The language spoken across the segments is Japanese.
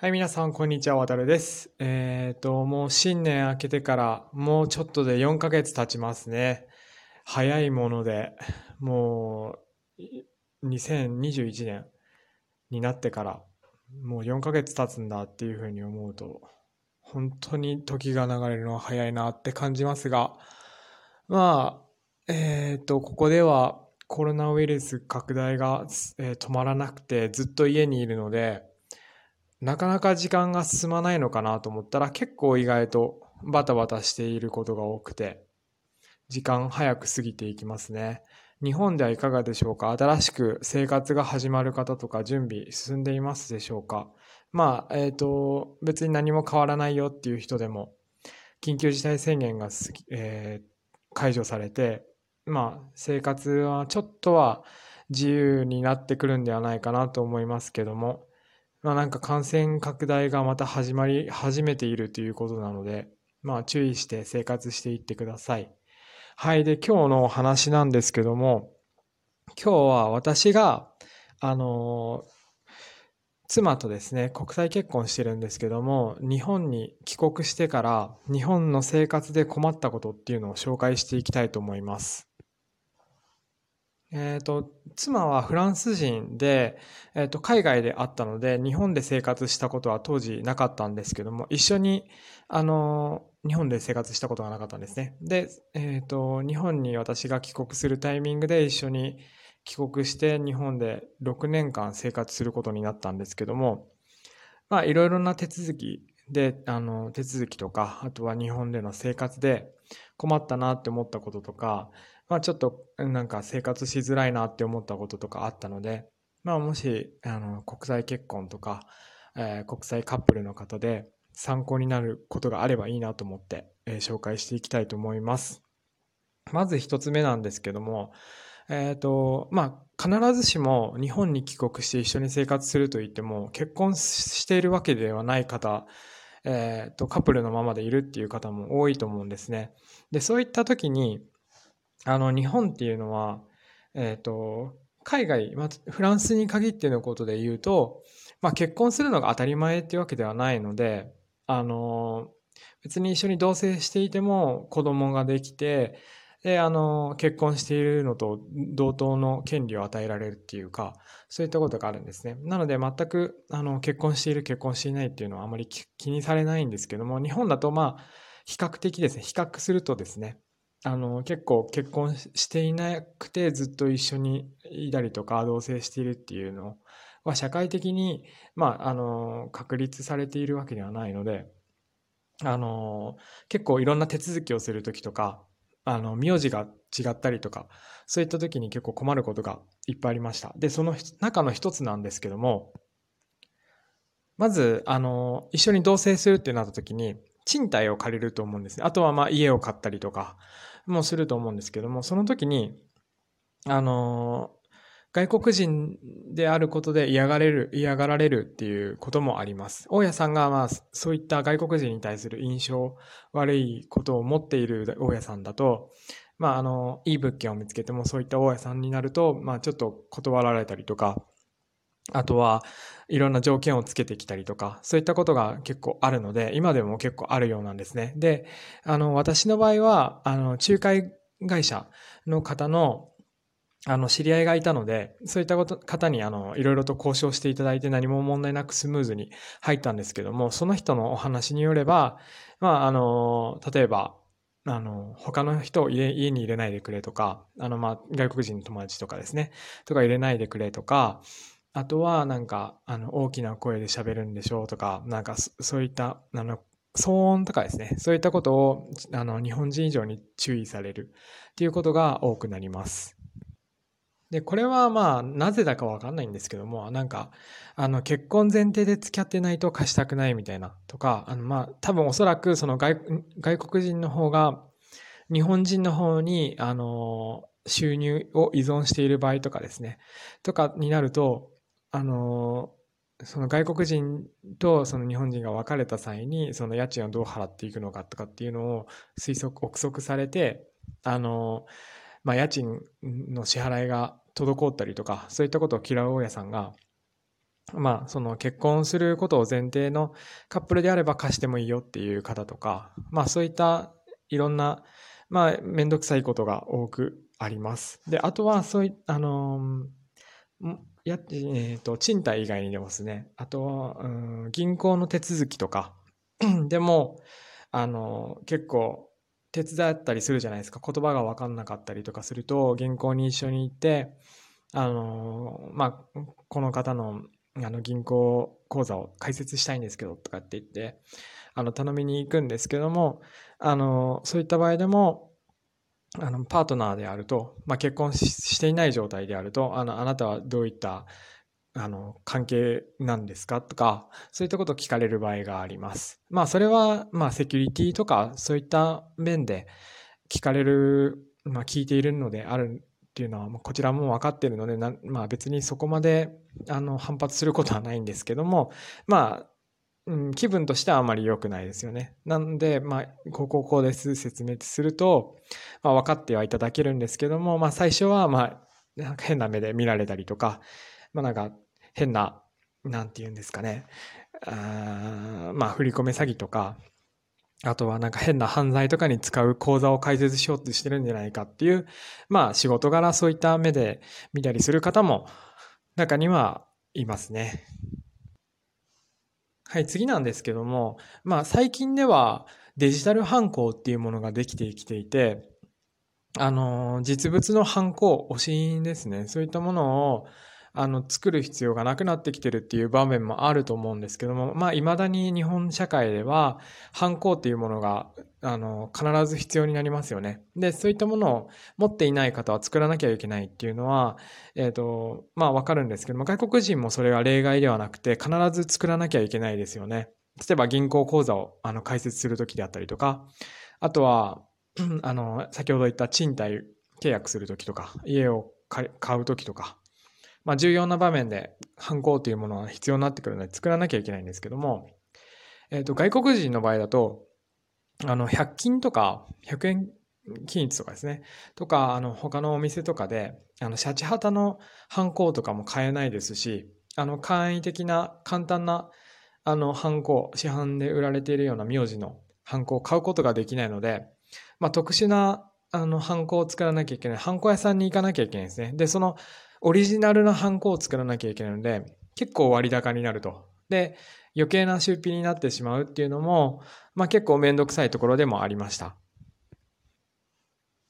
はい、皆さん、こんにちは。渡るです。えっ、ー、と、もう新年明けてから、もうちょっとで4ヶ月経ちますね。早いもので、もう、2021年になってから、もう4ヶ月経つんだっていうふうに思うと、本当に時が流れるのは早いなって感じますが、まあ、えっ、ー、と、ここではコロナウイルス拡大が、えー、止まらなくてずっと家にいるので、なかなか時間が進まないのかなと思ったら結構意外とバタバタしていることが多くて、時間早く過ぎていきますね。日本ではいかがでしょうか？新しく生活が始まる方とか準備進んでいますでしょうか？まあ、えっ、ー、と、別に何も変わらないよっていう人でも、緊急事態宣言が、えー、解除されて、まあ、生活はちょっとは自由になってくるんではないかなと思いますけども、まあなんか感染拡大がまた始まり始めているということなので、まあ注意して生活していってください。はい。で、今日の話なんですけども、今日は私が、あの、妻とですね、国際結婚してるんですけども、日本に帰国してから、日本の生活で困ったことっていうのを紹介していきたいと思います。えっ、と、妻はフランス人で、えっ、と、海外であったので、日本で生活したことは当時なかったんですけども、一緒に、あの、日本で生活したことがなかったんですね。で、えっ、と、日本に私が帰国するタイミングで一緒に帰国して日本で6年間生活することになったんですけども、まあ、いろいろな手続きで、あの、手続きとか、あとは日本での生活で困ったなって思ったこととか、まあちょっとなんか生活しづらいなって思ったこととかあったので、まあもし、あの、国際結婚とか、えー、国際カップルの方で参考になることがあればいいなと思って、えー、紹介していきたいと思います。まず一つ目なんですけども、えっ、ー、と、まあ、必ずしも日本に帰国して一緒に生活すると言っても、結婚しているわけではない方、えっ、ー、と、カップルのままでいるっていう方も多いと思うんですね。で、そういった時に、あの、日本っていうのは、えっ、ー、と、海外、まあ、フランスに限ってのことで言うと、まあ、結婚するのが当たり前っていうわけではないので、あの、別に一緒に同棲していても子供ができて、で、あの、結婚しているのと同等の権利を与えられるっていうか、そういったことがあるんですね。なので、全く、あの、結婚している、結婚していないっていうのはあまり気にされないんですけども、日本だと、まあ、比較的ですね、比較するとですね、あの、結構結婚していなくてずっと一緒にいたりとか同棲しているっていうのは社会的に、まあ、あの、確立されているわけではないので、あの、結構いろんな手続きをするときとか、あの、名字が違ったりとか、そういった時に結構困ることがいっぱいありました。で、その中の一つなんですけども、まず、あの、一緒に同棲するってなった時に、賃貸を借りると思うんですね。あとはまあ家を買ったりとかもすると思うんですけども、その時に、あの、外国人であることで嫌がれる、嫌がられるっていうこともあります。大家さんがまあそういった外国人に対する印象悪いことを持っている大家さんだと、まああの、いい物件を見つけてもそういった大家さんになると、まあちょっと断られたりとか、あとはいろんな条件をつけてきたりとか、そういったことが結構あるので、今でも結構あるようなんですね。で、あの、私の場合は、あの、仲介会社の方の、あの、知り合いがいたので、そういったこと方に、あの、いろいろと交渉していただいて何も問題なくスムーズに入ったんですけども、その人のお話によれば、まあ、あの、例えば、あの、他の人を家に入れないでくれとか、あの、まあ、外国人の友達とかですね、とか入れないでくれとか、あとはなんか、あの、大きな声で喋るんでしょうとか、なんかそういった、あの、騒音とかですね、そういったことを、あの、日本人以上に注意されるっていうことが多くなります。で、これはまあ、なぜだかわかんないんですけども、なんか、あの、結婚前提で付き合ってないと貸したくないみたいなとか、あの、まあ、多分おそらくその外外国人の方が、日本人の方に、あの、収入を依存している場合とかですね、とかになると、あの、その外国人とその日本人が別れた際に、その家賃をどう払っていくのかとかっていうのを推測、憶測されて、あの、まあ、家賃の支払いが滞ったりとか、そういったことを嫌う大家さんが、まあ、その結婚することを前提のカップルであれば貸してもいいよっていう方とか、まあそういったいろんな、まあめんどくさいことが多くあります。で、あとはそういあのや、えっ、ー、と、賃貸以外にでもですね、あとは、うん、銀行の手続きとかでも、あの、結構手伝ったりするじゃないですか。言葉が分かんなかったりとかすると、銀行に一緒に行って、あの、まあ、この方のあの銀行口座を開設したいんですけどとかって言ってあの頼みに行くんですけどもあのそういった場合でもあのパートナーであると、まあ、結婚していない状態であるとあのあなたはどういったあの関係なんですか？とかそういったことを聞かれる場合があります。まあそれはまあセキュリティとかそういった面で聞かれる、まあ、聞いているのであるっていうのはこちらも分かっているのでまあ、別にそこまであの反発することはないんですけどもまあ、うん、気分としてはあまり良くないですよね。なので、まあ、こうこうこうです説明すると、まあ、分かってはいただけるんですけども、まあ、最初は、まあ、なんか変な目で見られたりとか、まあ、なんか変な、なんて言うんですかね、あまあ、振り込め詐欺とか、あとはなんか変な犯罪とかに使う口座を開設しようとしてるんじゃないかっていう、まあ仕事柄そういった目で見たりする方も中にはいますね。はい、次なんですけども、まあ最近ではデジタル犯行っていうものができてきていて、あの、実物の犯行、押印ですね。そういったものを、あの作る必要がなくなってきてるっていう場面もあると思うんですけどもまあいまだに日本社会では犯行っていうものがあの必ず必要になりますよね。でそういったものを持っていない方は作らなきゃいけないっていうのは、えーとまあ、分かるんですけども外国人もそれは例外ではなくて必ず作らなきゃいけないですよね。例えば銀行口座をあの開設する時であったりとかあとは あの先ほど言った賃貸契約する時とか家を買う時とかまあ、重要な場面で犯行というものは必要になってくるので作らなきゃいけないんですけども、え、ー、と、外国人の場合だと、あの、100均とか、100円均一とかですね、とか、あの、他のお店とかで、あの、シャチハタの犯行とかも買えないですし、あの、簡易的な、簡単な、あの、犯行、市販で売られているような名字の犯行を買うことができないので、まあ、特殊な、あの、犯行を作らなきゃいけない。犯行屋さんに行かなきゃいけないですね。で、その、オリジナルなハンコを作らなきゃいけないので、結構割高になると。で、余計な出費になってしまうっていうのも、まあ結構めんどくさいところでもありました。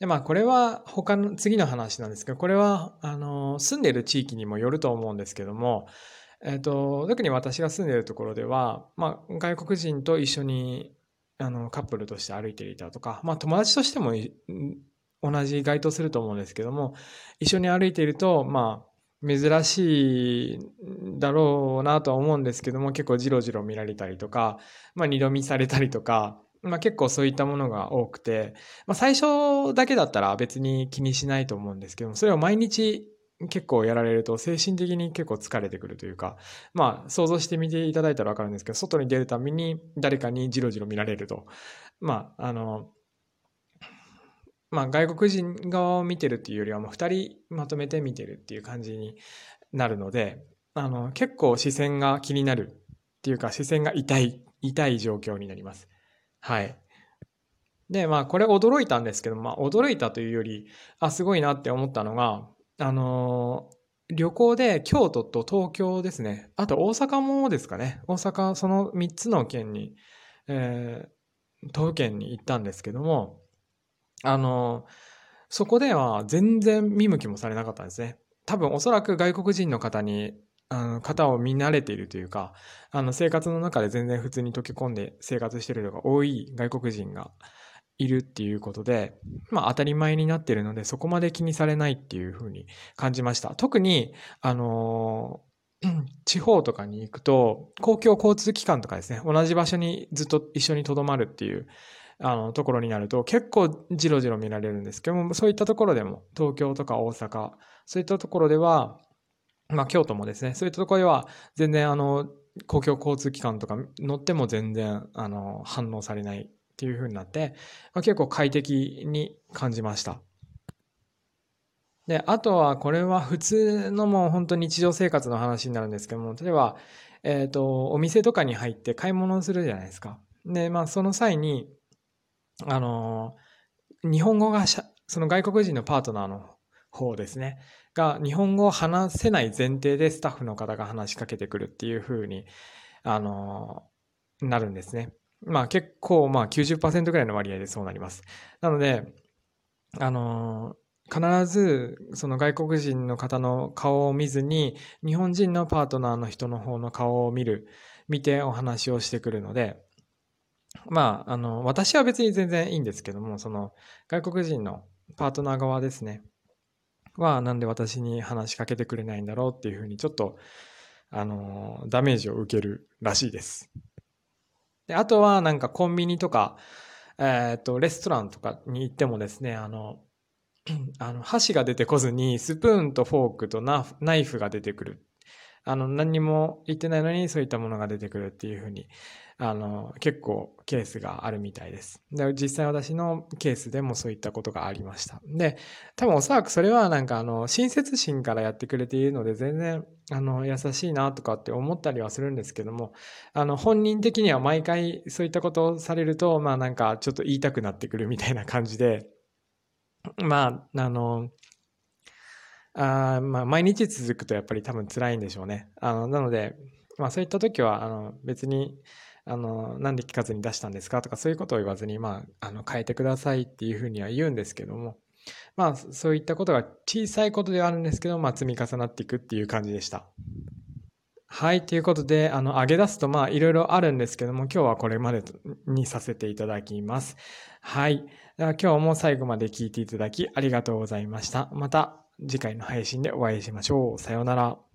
で、まあこれは他の、次の話なんですけど、これは、あの、住んでる地域にもよると思うんですけども、えっ、と、特に私が住んでるところでは、まあ外国人と一緒にあのカップルとして歩いていたとか、まあ友達としても同じ該当すると思うんですけども一緒に歩いているとまあ珍しいだろうなとは思うんですけども結構じろじろ見られたりとか、まあ、二度見されたりとか、まあ、結構そういったものが多くて、まあ、最初だけだったら別に気にしないと思うんですけどもそれを毎日結構やられると精神的に結構疲れてくるというかまあ想像してみていただいたら分かるんですけど外に出るたびに誰かにじろじろ見られるとまああのまあ、外国人側を見てるっていうよりはもう2人まとめて見てるっていう感じになるのであの結構視線が気になるっていうか視線が痛い痛い状況になります。はい。でまあこれ驚いたんですけど、まあ、驚いたというよりあすごいなって思ったのがあの旅行で京都と東京ですねあと大阪もですかね大阪その3つの県に、えー、東県に行ったんですけどもあの、そこでは全然見向きもされなかったんですね。多分おそらく外国人の方に、あの方を見慣れているというか、あの生活の中で全然普通に溶け込んで生活してるのが多い外国人がいるっていうことで、まあ当たり前になってるのでそこまで気にされないっていうふうに感じました。特に、あの 地方とかに行くと公共交通機関とかですね、同じ場所にずっと一緒に留まるっていうあのところになると結構じろじろ見られるんですけどもそういったところでも東京とか大阪そういったところではまあ京都もですねそういったところでは全然あの公共交通機関とか乗っても全然あの反応されないっていう風になって、まあ、結構快適に感じました。で、あとはこれは普通のもう本当日常生活の話になるんですけども、例えば、えっ、と、お店とかに入って買い物をするじゃないですか。で、まあその際に、あの、日本語がしゃ、その外国人のパートナーの方ですね、が日本語を話せない前提でスタッフの方が話しかけてくるっていう風に、あの、なるんですね。まあ結構まあ90%ぐらいの割合でそうなります。なので、あの、必ずその外国人の方の顔を見ずに日本人のパートナーの人の方の顔を見る、見てお話をしてくるので、まあ、あの、私は別に全然いいんですけども、その外国人のパートナー側ですね、はなんで私に話しかけてくれないんだろうっていうふうにちょっと、あの、ダメージを受けるらしいです。で、あとはなんかコンビニとか、えっ、と、レストランとかに行ってもですね、あの、あの、箸が出てこずに、スプーンとフォークとナイフが出てくる。あの、何にも言ってないのにそういったものが出てくるっていうふうに、あの、結構ケースがあるみたいです。で、実際私のケースでもそういったことがありました。で、多分おそらくそれはなんかあの、親切心からやってくれているので、全然、あの、優しいなとかって思ったりはするんですけども、あの、本人的には毎回そういったことをされると、まあなんかちょっと言いたくなってくるみたいな感じで、まあ、あの、あまあ、毎日続くとやっぱり多分辛いんでしょうね。あの、なので、まあそういった時は、あの、別に、あの、なんで聞かずに出したんですか？とかそういうことを言わずに、まあ、あの、変えてくださいっていうふうには言うんですけども、まあ、そういったことが小さいことではあるんですけど、まあ、積み重なっていくっていう感じでした。はい。ということで、あの、上げ出すと、まあ、いろいろあるんですけども、今日はこれまでにさせていただきます。はい。では今日も最後まで聞いていただきありがとうございました。また次回の配信でお会いしましょう。さようなら。